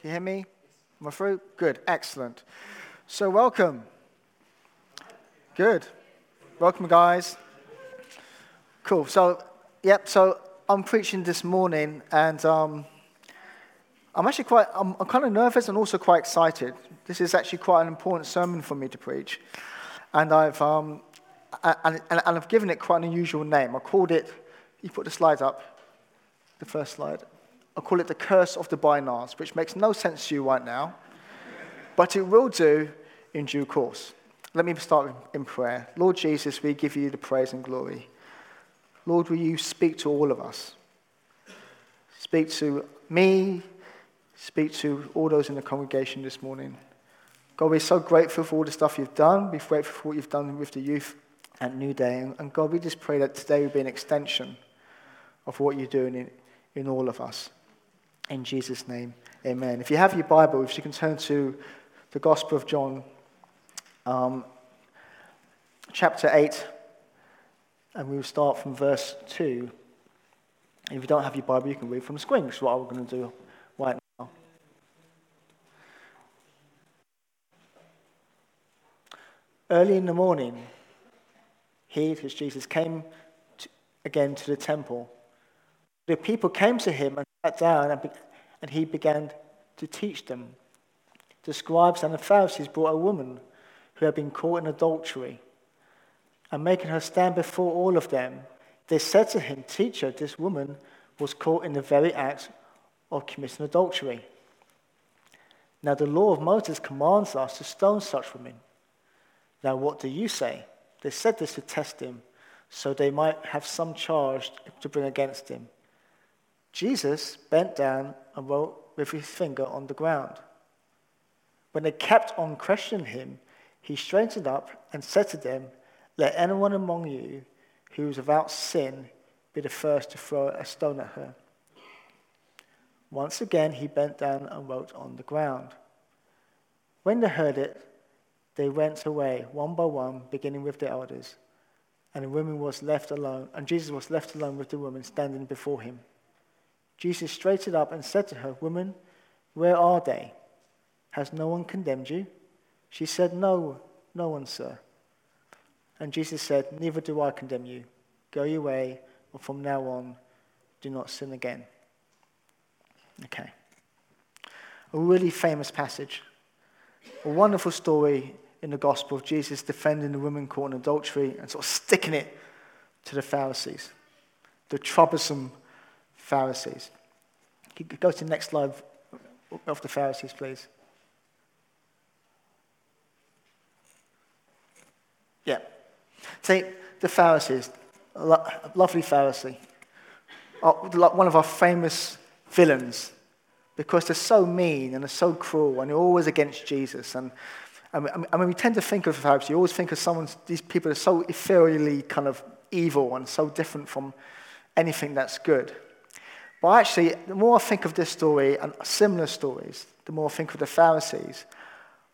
Can you hear me? Am I through? Good, excellent. So, welcome. Good. Welcome, guys. Cool. So, yep, so I'm preaching this morning, and um, I'm actually quite, I'm, I'm kind of nervous and also quite excited. This is actually quite an important sermon for me to preach. And I've, um, and, and, and I've given it quite an unusual name. I called it, you put the slides up, the first slide. I call it the curse of the Bynars, which makes no sense to you right now, but it will do in due course. Let me start in prayer. Lord Jesus, we give you the praise and glory. Lord, will you speak to all of us? Speak to me, speak to all those in the congregation this morning. God, we're so grateful for all the stuff you've done. We're grateful for what you've done with the youth at New Day. And God, we just pray that today will be an extension of what you're doing in, in all of us. In Jesus' name, amen. If you have your Bible, if you can turn to the Gospel of John, um, chapter 8, and we will start from verse 2. If you don't have your Bible, you can read from the screen, which is what I'm going to do right now. Early in the morning, he, as Jesus, came to, again to the temple. The people came to him and sat down, and, and he began to teach them. The scribes and the Pharisees brought a woman who had been caught in adultery. And making her stand before all of them, they said to him, Teacher, this woman was caught in the very act of committing adultery. Now, the law of Moses commands us to stone such women. Now, what do you say? They said this to test him, so they might have some charge to bring against him. Jesus bent down and wrote with his finger on the ground. When they kept on questioning him, he straightened up and said to them, Let anyone among you who is without sin be the first to throw a stone at her. Once again, he bent down and wrote on the ground. When they heard it, they went away one by one, beginning with the elders. And the woman was left alone, and Jesus was left alone with the woman standing before him. Jesus straightened up and said to her, Woman, where are they? Has no one condemned you? She said, No, no one, sir. And Jesus said, Neither do I condemn you. Go your way, and from now on, do not sin again. Okay. A really famous passage. A wonderful story in the gospel of Jesus defending the woman caught in adultery and sort of sticking it to the Pharisees, the troublesome Pharisees. Go to the next slide of the Pharisees, please. Yeah. See, the Pharisees, lovely Pharisee, one of our famous villains because they're so mean and they're so cruel and they're always against Jesus. And I mean, we tend to think of the Pharisees, you always think of someone, these people are so ethereally kind of evil and so different from anything that's good. But actually, the more I think of this story and similar stories, the more I think of the Pharisees,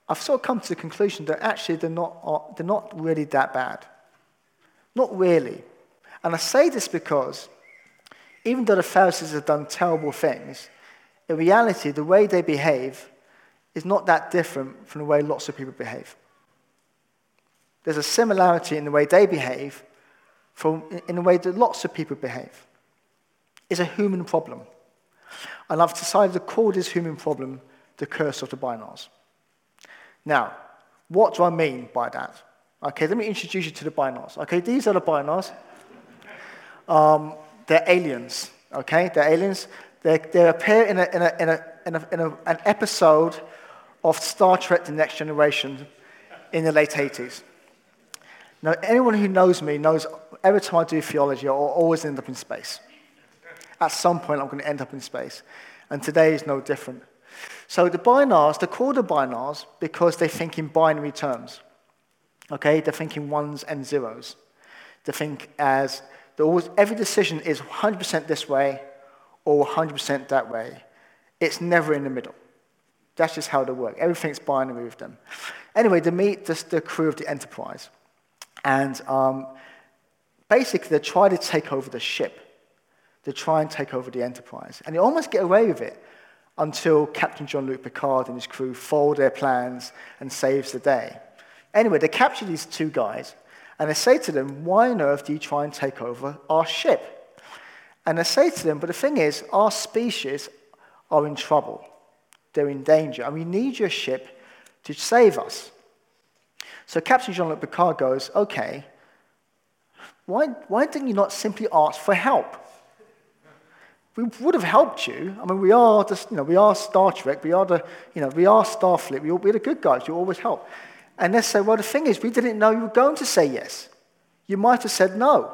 I've sort of come to the conclusion that actually they're not, uh, they're not really that bad. Not really. And I say this because even though the Pharisees have done terrible things, in reality, the way they behave is not that different from the way lots of people behave. There's a similarity in the way they behave from, in the way that lots of people behave. It's a human problem. And I've decided to call this human problem the curse of the Bynars. Now, what do I mean by that? Okay, let me introduce you to the Bynars. Okay, these are the Bynars. Um, they're aliens. Okay, they're aliens. They, they appear in, a, in, a, in, a, in, a, in an episode of Star Trek The Next Generation in the late 80s. Now, anyone who knows me knows every time I do theology, I always end up in space. At some point, I'm going to end up in space. And today is no different. So the Bynars, they're called the Bynars because they think in binary terms. Okay, they're thinking ones and zeros. They think as always, every decision is 100% this way or 100% that way. It's never in the middle. That's just how they work. Everything's binary with them. Anyway, they meet the, the crew of the Enterprise. And um, basically, they try to take over the ship. They try and take over the Enterprise. And they almost get away with it until Captain Jean Luc Picard and his crew fold their plans and saves the day. Anyway, they capture these two guys and they say to them, Why on earth do you try and take over our ship? And they say to them, But the thing is, our species are in trouble. They're in danger, and we need your ship to save us. So Captain Jean Luc Picard goes, Okay, why, why didn't you not simply ask for help? We would have helped you. I mean, we are just, you know, we are Star Trek, we are the, you know, we are Starfleet, we are, we're the good guys, you always help. And they say, well, the thing is, we didn't know you were going to say yes. You might have said no.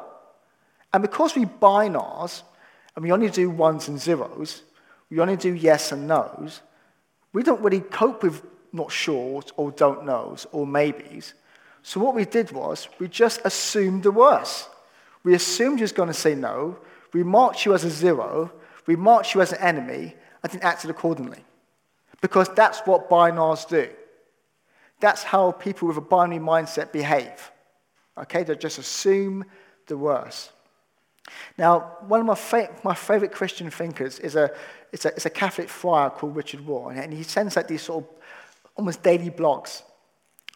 And because we Bynars, and we only do ones and zeros, we only do yes and no's, we don't really cope with not sure or don't knows or maybes. So what we did was we just assumed the worst. We assumed you was going to say no. We marked you as a zero. We marked you as an enemy and then acted accordingly. Because that's what Bynars do. That's how people with a binary mindset behave. Okay, they just assume the worst. Now, one of my, fa- my favorite Christian thinkers is a, is, a, is a Catholic friar called Richard Rohr, and he sends out these sort of almost daily blogs,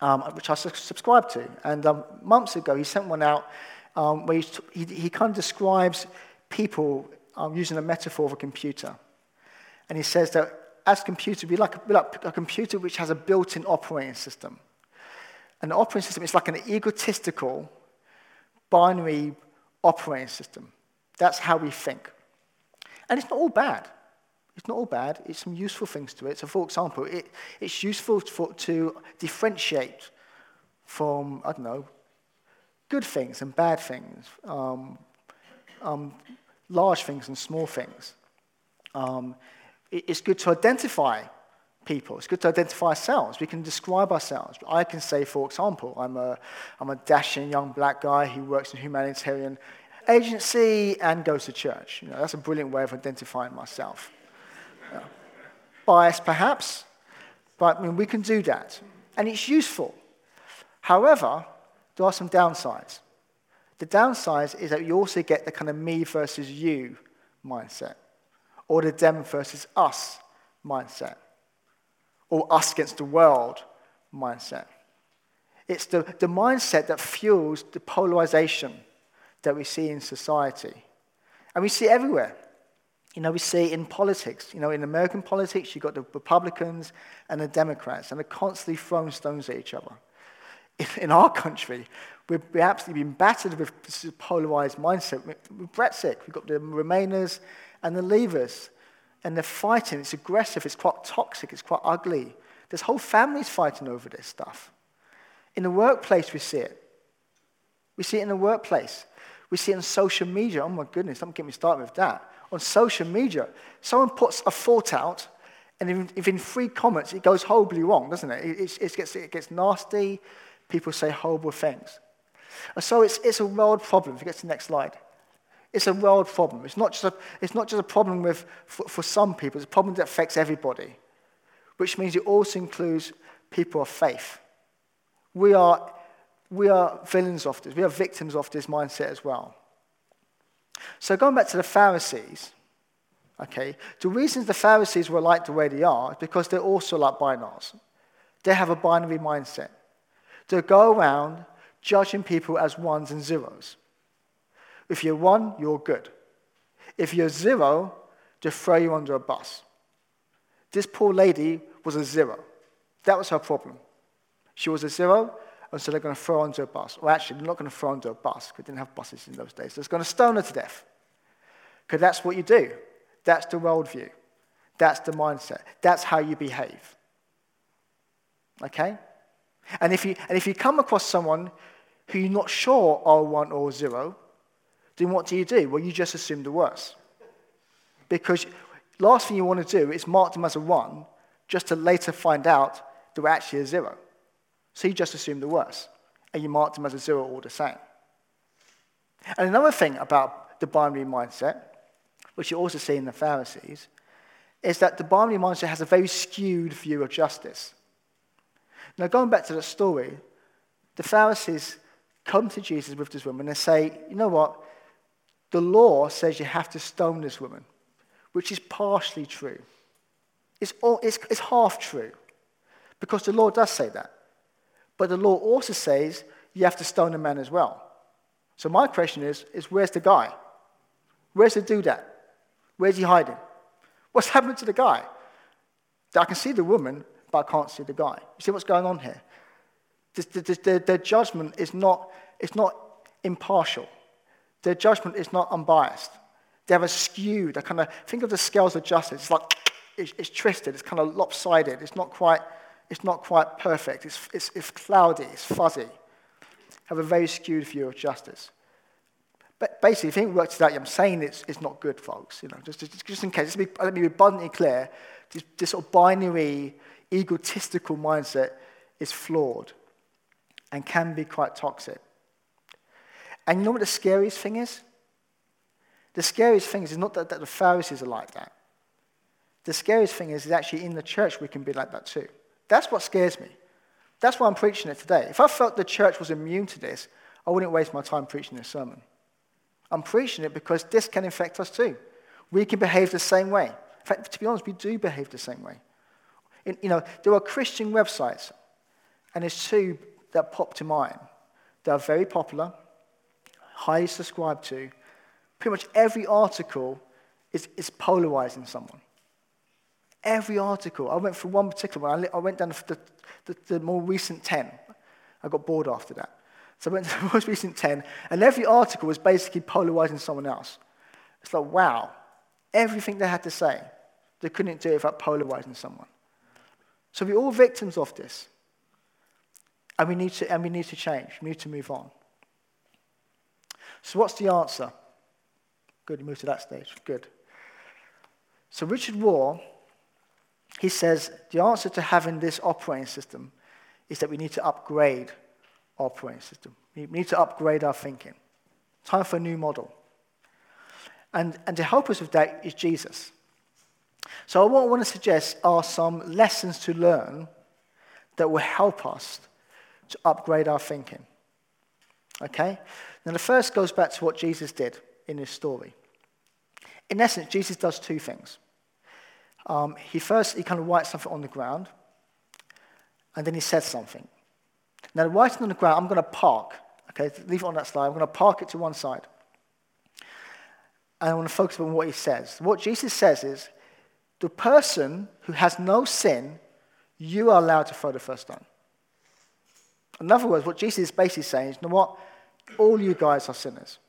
um, which I su- subscribe to. And um, months ago, he sent one out um, where he, he, he, kind of describes people um, using a metaphor of a computer. And he says that as computer, we like, a, like a computer which has a built-in operating system. And the operating system is like an egotistical binary operating system. That's how we think. And it's not all bad. It's not all bad. It's some useful things to it. So, for example, it, it's useful for, to differentiate from, I don't know, good things and bad things, um, um, large things and small things. Um, it, it's good to identify people. It's good to identify ourselves. We can describe ourselves. I can say, for example, I'm a, I'm a dashing young black guy who works in humanitarian agency and goes to church. You know, that's a brilliant way of identifying myself. Yeah. Bias, perhaps, but I mean, we can do that. And it's useful. However, there are some downsides. The downside is that you also get the kind of me versus you mindset, or the them versus us mindset, or us against the world mindset. It's the, the mindset that fuels the polarization that we see in society. And we see everywhere. You know, we see in politics. You know, in American politics, you've got the Republicans and the Democrats, and they're constantly throwing stones at each other. In our country, we've absolutely been battered with this polarized mindset. With Brexit, we've got the Remainers and the Leavers, and they're fighting. It's aggressive, it's quite toxic, it's quite ugly. There's whole families fighting over this stuff. In the workplace, we see it. We see it in the workplace. We see it on social media. Oh my goodness, don't get me started with that. On social media, someone puts a thought out, and if in three comments it goes horribly wrong, doesn't it? It, it, gets, it gets nasty. People say horrible things. And so it's, it's a world problem. If you get to the next slide. It's a world problem. It's not just a, it's not just a problem with, for, for some people, it's a problem that affects everybody, which means it also includes people of faith. We are we are villains of this. We are victims of this mindset as well. So going back to the Pharisees, okay, the reasons the Pharisees were like the way they are is because they're also like Bynars. They have a binary mindset. They go around judging people as ones and zeros. If you're one, you're good. If you're zero, they throw you under a bus. This poor lady was a zero. That was her problem. She was a zero, and so they're going to throw her onto a bus. Well, actually, they're not going to throw her onto a bus because they didn't have buses in those days. They're going to stone her to death. Because that's what you do. That's the worldview. That's the mindset. That's how you behave. Okay? And if you, and if you come across someone who you're not sure are one or zero, then what do you do? Well, you just assume the worst. Because last thing you want to do is mark them as a one just to later find out they're actually a zero. So you just assume the worst, and you mark them as a zero all the same. And another thing about the binary mindset, which you also see in the Pharisees, is that the binary mindset has a very skewed view of justice. Now, going back to the story, the Pharisees come to Jesus with this woman and say, you know what? The law says you have to stone this woman, which is partially true. It's, all, it's, it's half true because the law does say that. But the law also says you have to stone a man as well. So my question is, is where's the guy? Where's the dude at? Where's he hiding? What's happened to the guy? I can see the woman, but I can't see the guy. You see what's going on here? Their judgment is not, it's not impartial. Their judgment is not unbiased. They have a skewed, a kind of, think of the scales of justice. It's like, it's, it's twisted, it's kind of lopsided, it's not quite, it's not quite perfect, it's, it's, it's cloudy, it's fuzzy. Have a very skewed view of justice. But basically, if you works it out, I'm saying it's, it's not good, folks. You know, just, just, just in case, be, let me be abundantly clear. This, this sort of binary, egotistical mindset is flawed and can be quite toxic. And you know what the scariest thing is? The scariest thing is not that, that the Pharisees are like that. The scariest thing is, is actually in the church we can be like that too. That's what scares me. That's why I'm preaching it today. If I felt the church was immune to this, I wouldn't waste my time preaching this sermon. I'm preaching it because this can infect us too. We can behave the same way. In fact, to be honest, we do behave the same way. In, you know, there are Christian websites, and there's two that pop to mind. They are very popular, highly subscribed to. Pretty much every article is, is polarizing someone. Every article. I went for one particular one. I went down the, the, the more recent 10. I got bored after that. So I went to the most recent 10, and every article was basically polarizing someone else. It's like, wow, everything they had to say, they couldn't do it without polarizing someone. So we're all victims of this. And we need to, and we need to change. We need to move on. So, what's the answer? Good, you moved to that stage. Good. So, Richard Rohr, he says the answer to having this operating system is that we need to upgrade our operating system. We need to upgrade our thinking. Time for a new model. And, and to help us with that is Jesus. So, what I want to suggest are some lessons to learn that will help us to upgrade our thinking. Okay? Now, the first goes back to what Jesus did in this story. In essence, Jesus does two things. Um, he first, he kind of writes something on the ground, and then he says something. Now, the writing on the ground, I'm going to park. Okay, leave it on that slide. I'm going to park it to one side. And I want to focus on what he says. What Jesus says is, the person who has no sin, you are allowed to throw the first stone. In other words, what Jesus is basically saying is, you know what? All you guys are sinners.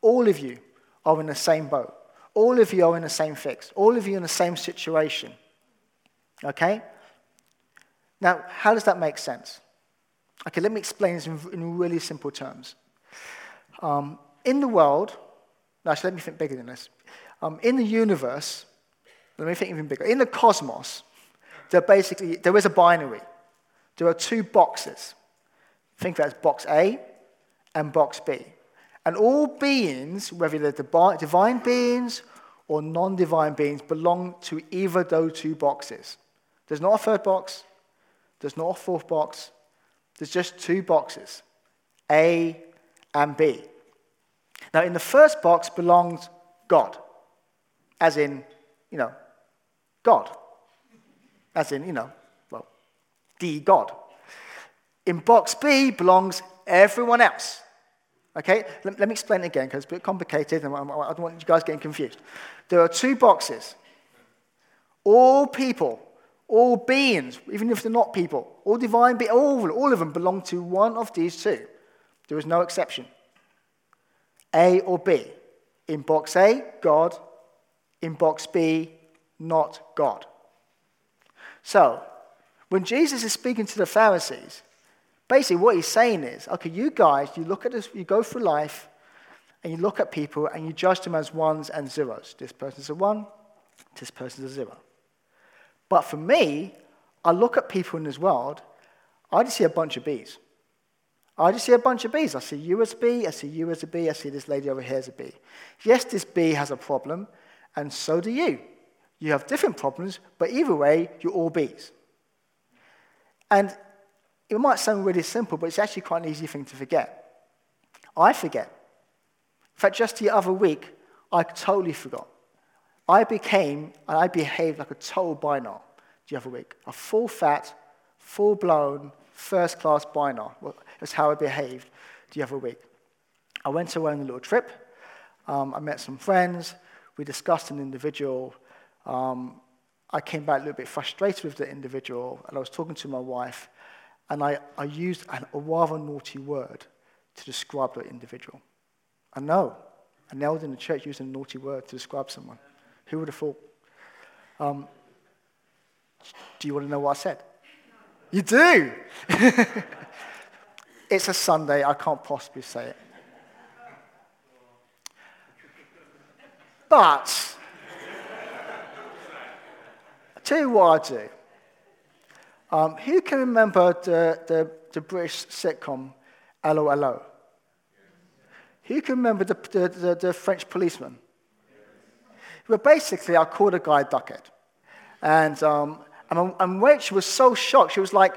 All of you are in the same boat. All of you are in the same fix. All of you in the same situation. Okay? Now, how does that make sense? Okay, let me explain this in, in really simple terms. Um, in the world, actually, let me think bigger than this. Um, in the universe, let me think even bigger. In the cosmos, there basically there is a binary. There are two boxes. Think of that as box A and box B. And all beings, whether they're divine beings or non divine beings, belong to either those two boxes. There's not a third box, there's not a fourth box, there's just two boxes A and B. Now, in the first box belongs God, as in, you know, God, as in, you know, well, the God. In box B belongs everyone else. Okay, let, let me explain it again because it's a bit complicated and I don't want you guys getting confused. There are two boxes. All people, all beings, even if they're not people, all divine beings, all, all of them belong to one of these two. There is no exception. A or B. In box A, God. In box B, not God. So, when Jesus is speaking to the Pharisees, basically what he's saying is, okay, you guys, you look at this, you go through life and you look at people and you judge them as ones and zeros. This person's a one, this person's a zero. But for me, I look at people in this world, I just see a bunch of bees. I just see a bunch of bees. I see you as a B, I see you as a bee, I see this lady over here as a bee. Yes, this bee has a problem, and so do you. You have different problems, but either way, you're all B's. And it might sound really simple, but it's actually quite an easy thing to forget. I forget. In fact, just the other week, I totally forgot. I became and I behaved like a total Bynar the other week. A full fat, full blown, first class Bynar was how I behaved the other week. I went away on a little trip. Um, I met some friends. We discussed an individual. Um, I came back a little bit frustrated with the individual, and I was talking to my wife, and I, I used an, a rather naughty word to describe the individual. I know. I knelt in the church using a naughty word to describe someone. Who would have thought? Um, do you want to know what I said? You do! it's a Sunday, I can't possibly say it. But, I'll tell you what I do. Um, who can remember the, the, the British sitcom Allo Allo? Who can remember the, the, the, the French policeman? Well, basically, I called a guy duckhead. And, um, and, and Rachel was so shocked. She was like,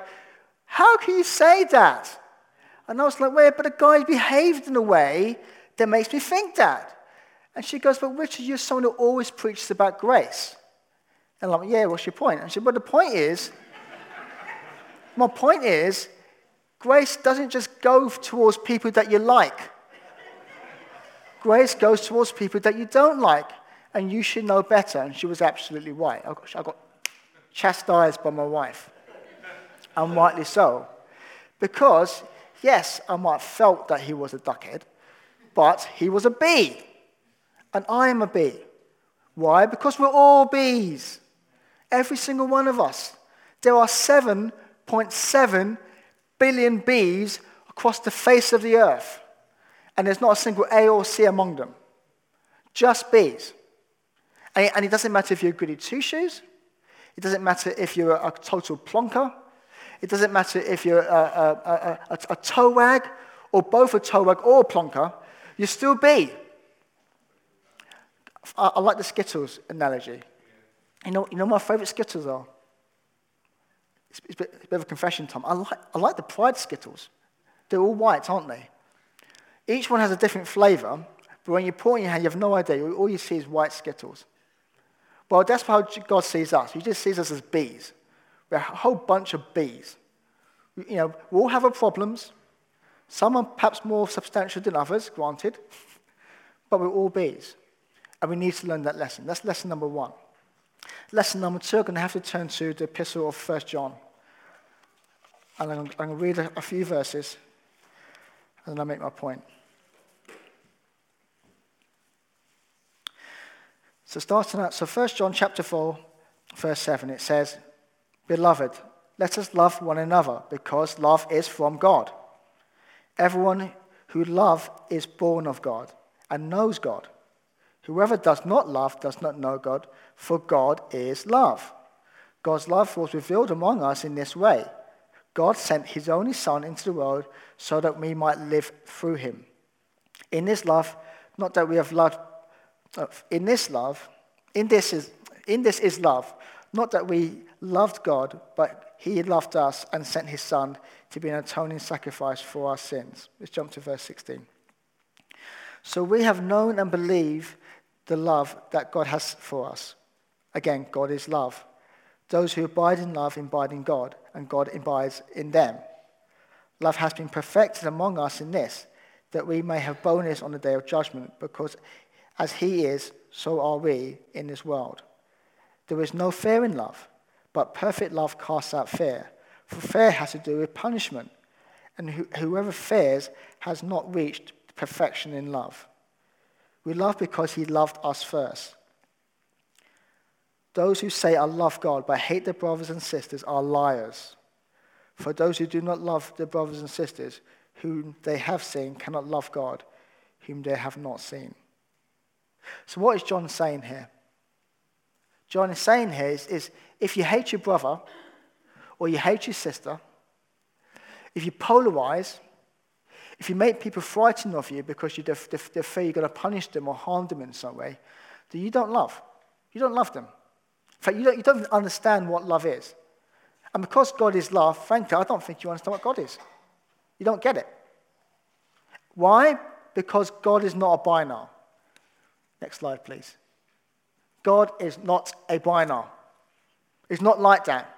How can you say that? And I was like, Wait, but the guy behaved in a way that makes me think that. And she goes, But Richard, you're someone who always preaches about grace. And I'm like, Yeah, what's your point? And she said, Well, the point is, my point is, grace doesn't just go towards people that you like. Grace goes towards people that you don't like and you should know better. And she was absolutely right. I got, I got chastised by my wife, and rightly so. Because, yes, I might have felt that he was a duckhead, but he was a bee, and I am a bee. Why? Because we're all bees. Every single one of us. There are 7.7 billion bees across the face of the earth, and there's not a single A or C among them. Just bees. And it doesn't matter if you're goody two shoes. It doesn't matter if you're a total plonker. It doesn't matter if you're a, a, a, a, a toe wag or both a toe wag or a plonker. you're still be. I, I like the Skittles analogy. You know, you know my favorite Skittles are? It's, it's, a bit, it's a bit of a confession time. I like, I like the Pride Skittles. They're all white, aren't they? Each one has a different flavor, but when you pour in your hand, you have no idea. All you see is white Skittles. Well, that's how God sees us. He just sees us as bees. We're a whole bunch of bees. You know, we all have our problems. Some are perhaps more substantial than others, granted, but we're all bees. And we need to learn that lesson. That's lesson number one. Lesson number two, I'm going to have to turn to the epistle of 1 John. And I'm, going to read a, a few verses, and then I'll make my point. So starting out, so 1 John chapter 4, verse 7, it says, Beloved, let us love one another, because love is from God. Everyone who loves is born of God and knows God. Whoever does not love does not know God, for God is love. God's love was revealed among us in this way. God sent his only Son into the world so that we might live through him. In this love, not that we have loved uh, in this love, in this is, in this is love, not that we loved God, but he loved us and sent his Son to be an atoning sacrifice for our sins. Let's jump to verse 16. So we have known and believed the love that God has for us. Again, God is love. Those who abide in love abide in God, and God abides in them. Love has been perfected among us in this, that we may have boldness on the day of judgment, because as he is, so are we in this world. There is no fear in love, but perfect love casts out fear. For fear has to do with punishment, and whoever fears has not reached perfection in love. We love because he loved us first. Those who say, I love God, but hate their brothers and sisters are liars. For those who do not love their brothers and sisters, whom they have seen, cannot love God, whom they have not seen. So, what is John saying here? John is saying here is, is if you hate your brother or you hate your sister, if you polarize, if you make people frightened of you because you are fear you're going to punish them or harm them in some way, then you don't love. You don't love them. In fact, you don't, you don't understand what love is. And because God is love, frankly, I don't think you understand what God is. You don't get it. Why? Because God is not a Bynar. Next slide, please. God is not a binary. It's not like that.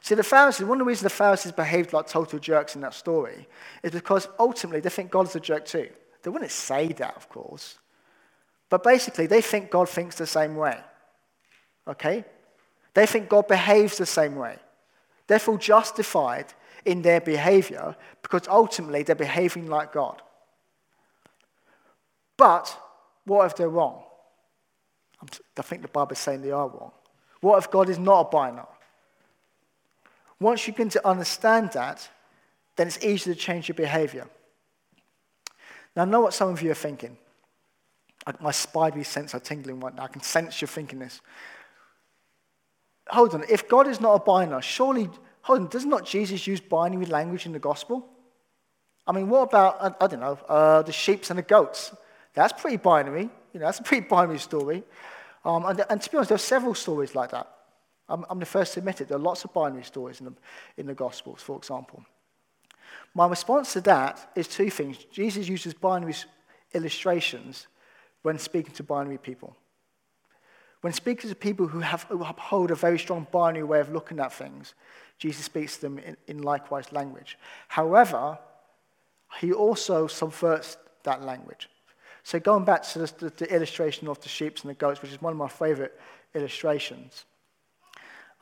See, the Pharisees, one of the reasons the Pharisees behaved like total jerks in that story is because ultimately they think God's a jerk too. They wouldn't say that, of course. But basically, they think God thinks the same way. Okay? They think God behaves the same way. They feel justified in their behavior because ultimately they're behaving like God. But what if they're wrong? I think the Bible is saying they are wrong. What if God is not a binary? Once you begin to understand that, then it's easy to change your behavior. Now, I know what some of you are thinking. My spidey sense are tingling right now. I can sense you're thinking this. Hold on, if God is not a binary, surely, hold on, does not Jesus use binary language in the gospel? I mean, what about, I, I don't know, uh, the sheep and the goats? That's pretty binary. You know, that's a pretty binary story. Um, and, and, to be honest, there are several stories like that. I'm, I'm, the first to admit it. There are lots of binary stories in the, in the Gospels, for example. My response to that is two things. Jesus uses binary illustrations when speaking to binary people. When speaking to people who, have, who uphold a very strong binary way of looking at things, Jesus speaks to them in, in likewise language. However, he also subverts that language. So going back to the, the, illustration of the sheep and the goats, which is one of my favorite illustrations,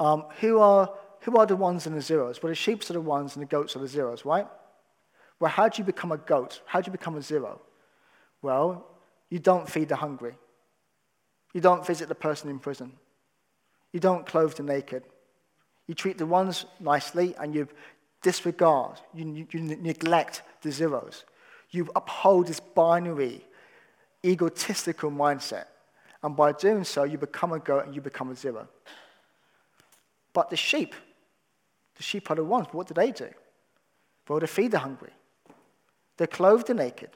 um, who, are, who are the ones and the zeros? Well, the sheep are the ones and the goats are the zeros, right? Well, how do you become a goat? How do you become a zero? Well, you don't feed the hungry. You don't visit the person in prison. You don't clothe the naked. You treat the ones nicely and you disregard, you, you neglect the zeros. You uphold this binary egotistical mindset. And by doing so, you become a goat and you become a zero. But the sheep, the sheep are the ones. What do they do? Well, they feed the hungry. They clothe the naked.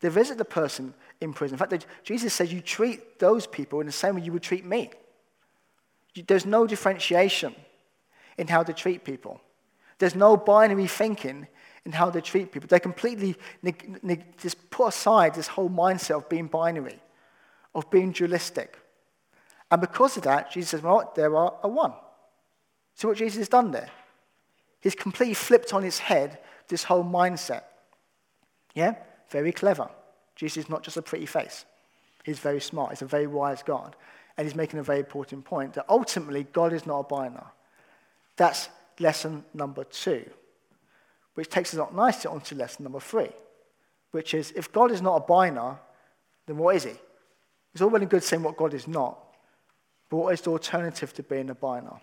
They visit the person in prison. In fact, Jesus says you treat those people in the same way you would treat me. There's no differentiation in how they treat people. There's no binary thinking in how they treat people. They completely just put aside this whole mindset of being binary, of being dualistic. And because of that, Jesus says, well, there are a one. See what Jesus has done there? He's completely flipped on his head this whole mindset. Yeah? Very clever. Jesus is not just a pretty face. He's very smart. He's a very wise God. And he's making a very important point that ultimately God is not a binary. That's lesson number two which takes us up nicely onto lesson number three, which is if God is not a binary, then what is he? It's all well and good saying what God is not, but what is the alternative to being a binary?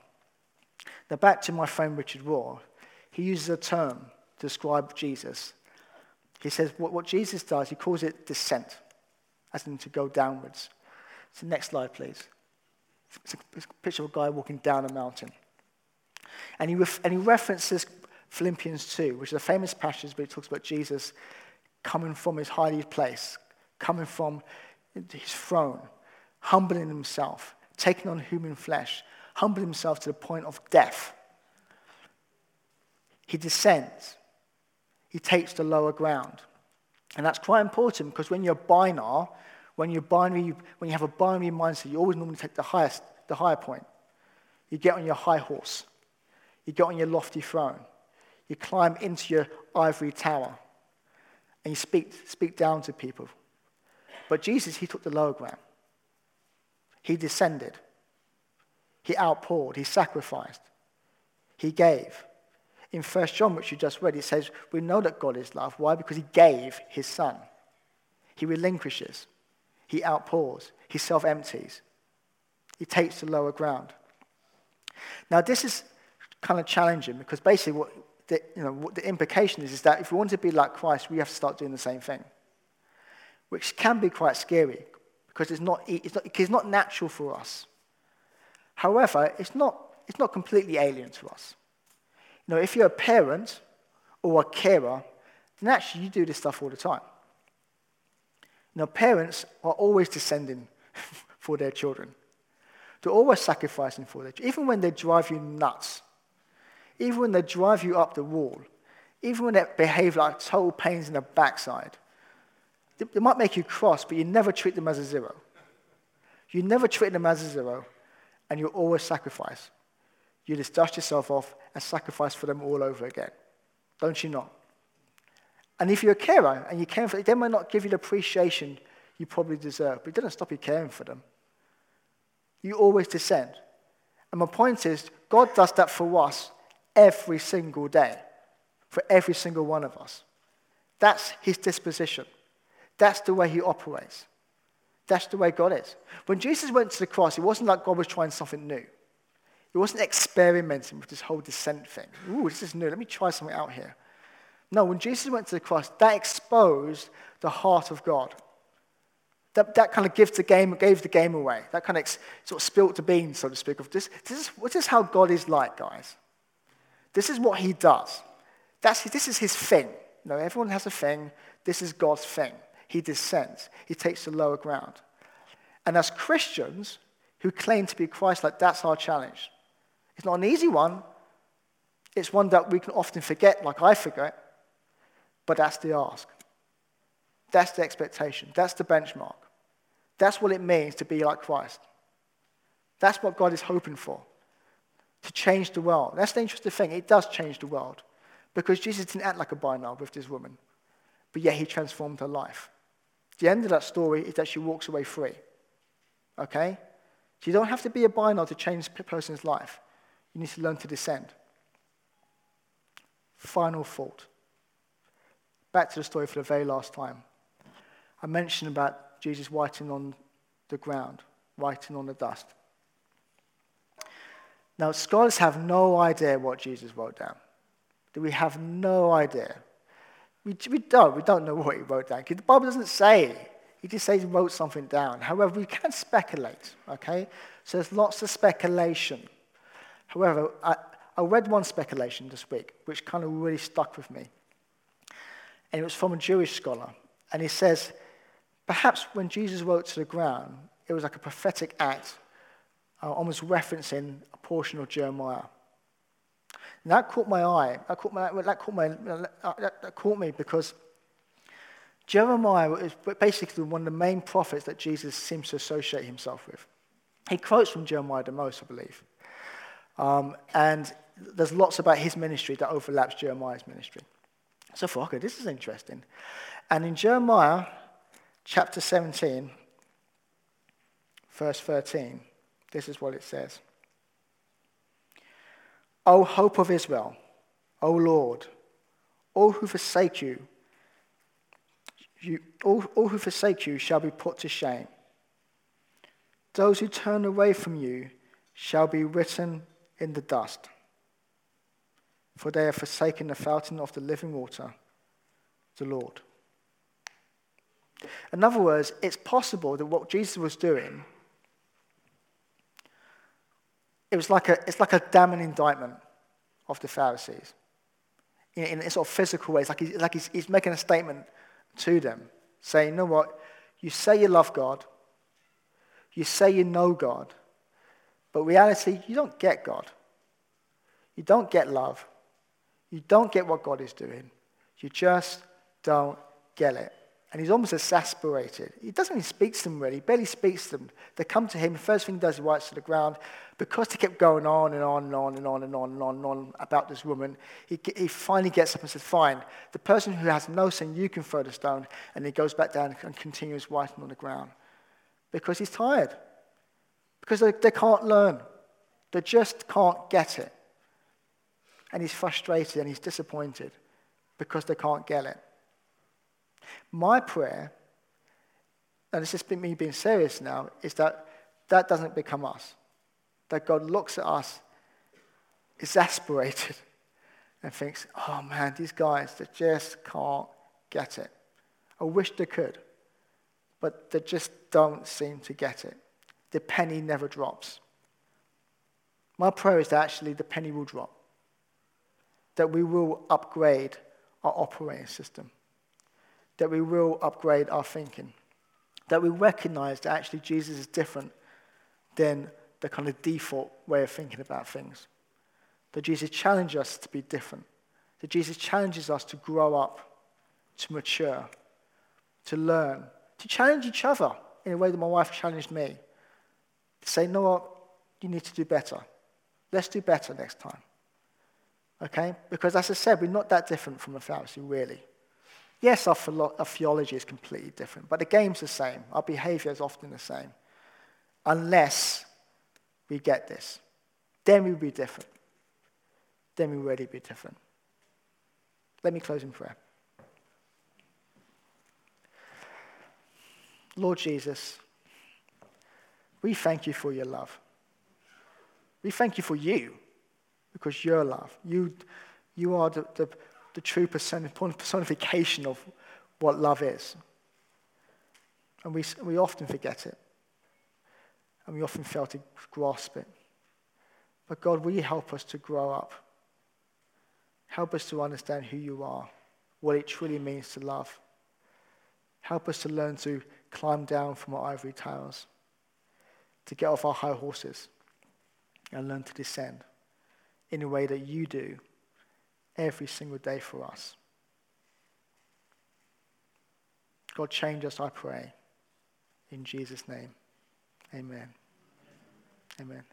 Now, back to my friend Richard Rohr, he uses a term to describe Jesus. He says what, what Jesus does, he calls it descent, as in to go downwards. So, next slide, please. It's a, it's a picture of a guy walking down a mountain. And he, ref, and he references Philippians 2, which is a famous passage where it talks about Jesus coming from his high place, coming from his throne, humbling himself, taking on human flesh, humbling himself to the point of death. He descends. He takes the lower ground. And that's quite important because when you're binary, when you're binary, when you have a binary mindset, you always normally take the highest, the higher point. You get on your high horse. You get on your lofty throne. You climb into your ivory tower and you speak, speak down to people. But Jesus, he took the lower ground. He descended. He outpoured. He sacrificed. He gave. In 1 John, which you just read, it says, We know that God is love. Why? Because he gave his son. He relinquishes. He outpours. He self empties. He takes the lower ground. Now, this is kind of challenging because basically what, the, you know, the implication is, is that if we want to be like Christ, we have to start doing the same thing, which can be quite scary because it's not, it's not, it's not natural for us. However, it's not, it's not completely alien to us. You know, if you're a parent or a carer, then actually you do this stuff all the time. You know, parents are always descending for their children. They're always sacrificing for their children, even when they drive you nuts even when they drive you up the wall, even when they behave like total pains in the backside, they might make you cross, but you never treat them as a zero. You never treat them as a zero, and you always sacrifice. You just dust yourself off and sacrifice for them all over again. Don't you not? And if you're a carer and you care for them, they might not give you the appreciation you probably deserve, but it doesn't stop you caring for them. You always descend. And my point is, God does that for us every single day, for every single one of us. That's his disposition. That's the way he operates. That's the way God is. When Jesus went to the cross, it wasn't like God was trying something new. He wasn't experimenting with this whole descent thing. Ooh, this is new. Let me try something out here. No, when Jesus went to the cross, that exposed the heart of God. That, that kind of gives the game, gave the game away. That kind of sort of spilt the beans, so to speak, of this. This is, this is how God is like, guys. This is what he does. That's, this is his thing. You know, everyone has a thing. This is God's thing. He descends. He takes the lower ground. And as Christians who claim to be Christ-like, that's our challenge. It's not an easy one. It's one that we can often forget, like I forget. But that's the ask. That's the expectation. That's the benchmark. That's what it means to be like Christ. That's what God is hoping for to change the world. That's the interesting thing. It does change the world because Jesus didn't act like a binary with this woman, but yet he transformed her life. The end of that story is that she walks away free. Okay? So you don't have to be a binary to change a person's life. You need to learn to descend. Final thought. Back to the story for the very last time. I mentioned about Jesus writing on the ground, writing on the dust. Now, scholars have no idea what Jesus wrote down. Do we have no idea. We, we don't. We don't know what he wrote down. The Bible doesn't say. He just says he wrote something down. However, we can speculate, okay? So there's lots of speculation. However, I, I read one speculation this week, which kind of really stuck with me. And it was from a Jewish scholar. And he says, perhaps when Jesus wrote to the ground, it was like a prophetic act, uh, almost referencing a portion of Jeremiah. And that caught my eye. That caught, my, that, caught my, that, that caught me because Jeremiah is basically one of the main prophets that Jesus seems to associate himself with. He quotes from Jeremiah the most, I believe. Um, and there's lots about his ministry that overlaps Jeremiah's ministry. So I thought, okay, this is interesting. And in Jeremiah chapter 17, verse 13, this is what it says. O hope of Israel, O Lord, all who forsake you, you all, all who forsake you shall be put to shame. Those who turn away from you shall be written in the dust for they have forsaken the fountain of the living water, the Lord. In other words, it's possible that what Jesus was doing, it was like a, it's like a damning indictment of the Pharisees. In, in a sort of physical way, it's like, he's, like he's, he's making a statement to them, saying, you know what, you say you love God, you say you know God, but reality, you don't get God. You don't get love. You don't get what God is doing. You just don't get it. And he's almost exasperated. He doesn't even speak to them really. He barely speaks to them. They come to him. The first thing he does, he writes to the ground. Because they kept going on and on and on and on and on and on and on about this woman, he, he finally gets up and says, Fine, the person who has no sin, you can throw the stone. And he goes back down and continues writing on the ground. Because he's tired. Because they, they can't learn. They just can't get it and he's frustrated and he's disappointed because they can't get it. My prayer, and this is me being serious now, is that that doesn't become us. That God looks at us exasperated and thinks, oh man, these guys, they just can't get it. I wish they could, but they just don't seem to get it. The penny never drops. My prayer is that actually the penny will drop that we will upgrade our operating system, that we will upgrade our thinking, that we recognize that actually Jesus is different than the kind of default way of thinking about things, that Jesus challenges us to be different, that Jesus challenges us to grow up, to mature, to learn, to challenge each other in a way that my wife challenged me, Say, no? You need to do better. Let's do better next time. Okay? Because as I said, we're not that different from the Pharisee, really. Yes, our, philo- our theology is completely different, but the game's the same. Our behavior is often the same. Unless we get this. Then we'll be different. Then we'll really be different. Let me close in prayer. Lord Jesus, we thank you for your love. We thank you for you because you're love. You, you are the, the, the true personification of what love is. And we, we often forget it. And we often fail to grasp it. But God, will you help us to grow up? Help us to understand who you are, what it truly means to love. Help us to learn to climb down from our ivory towers, to get off our high horses and learn to descend in a way that you do every single day for us. God, change us, I pray. In Jesus' name, amen. Amen.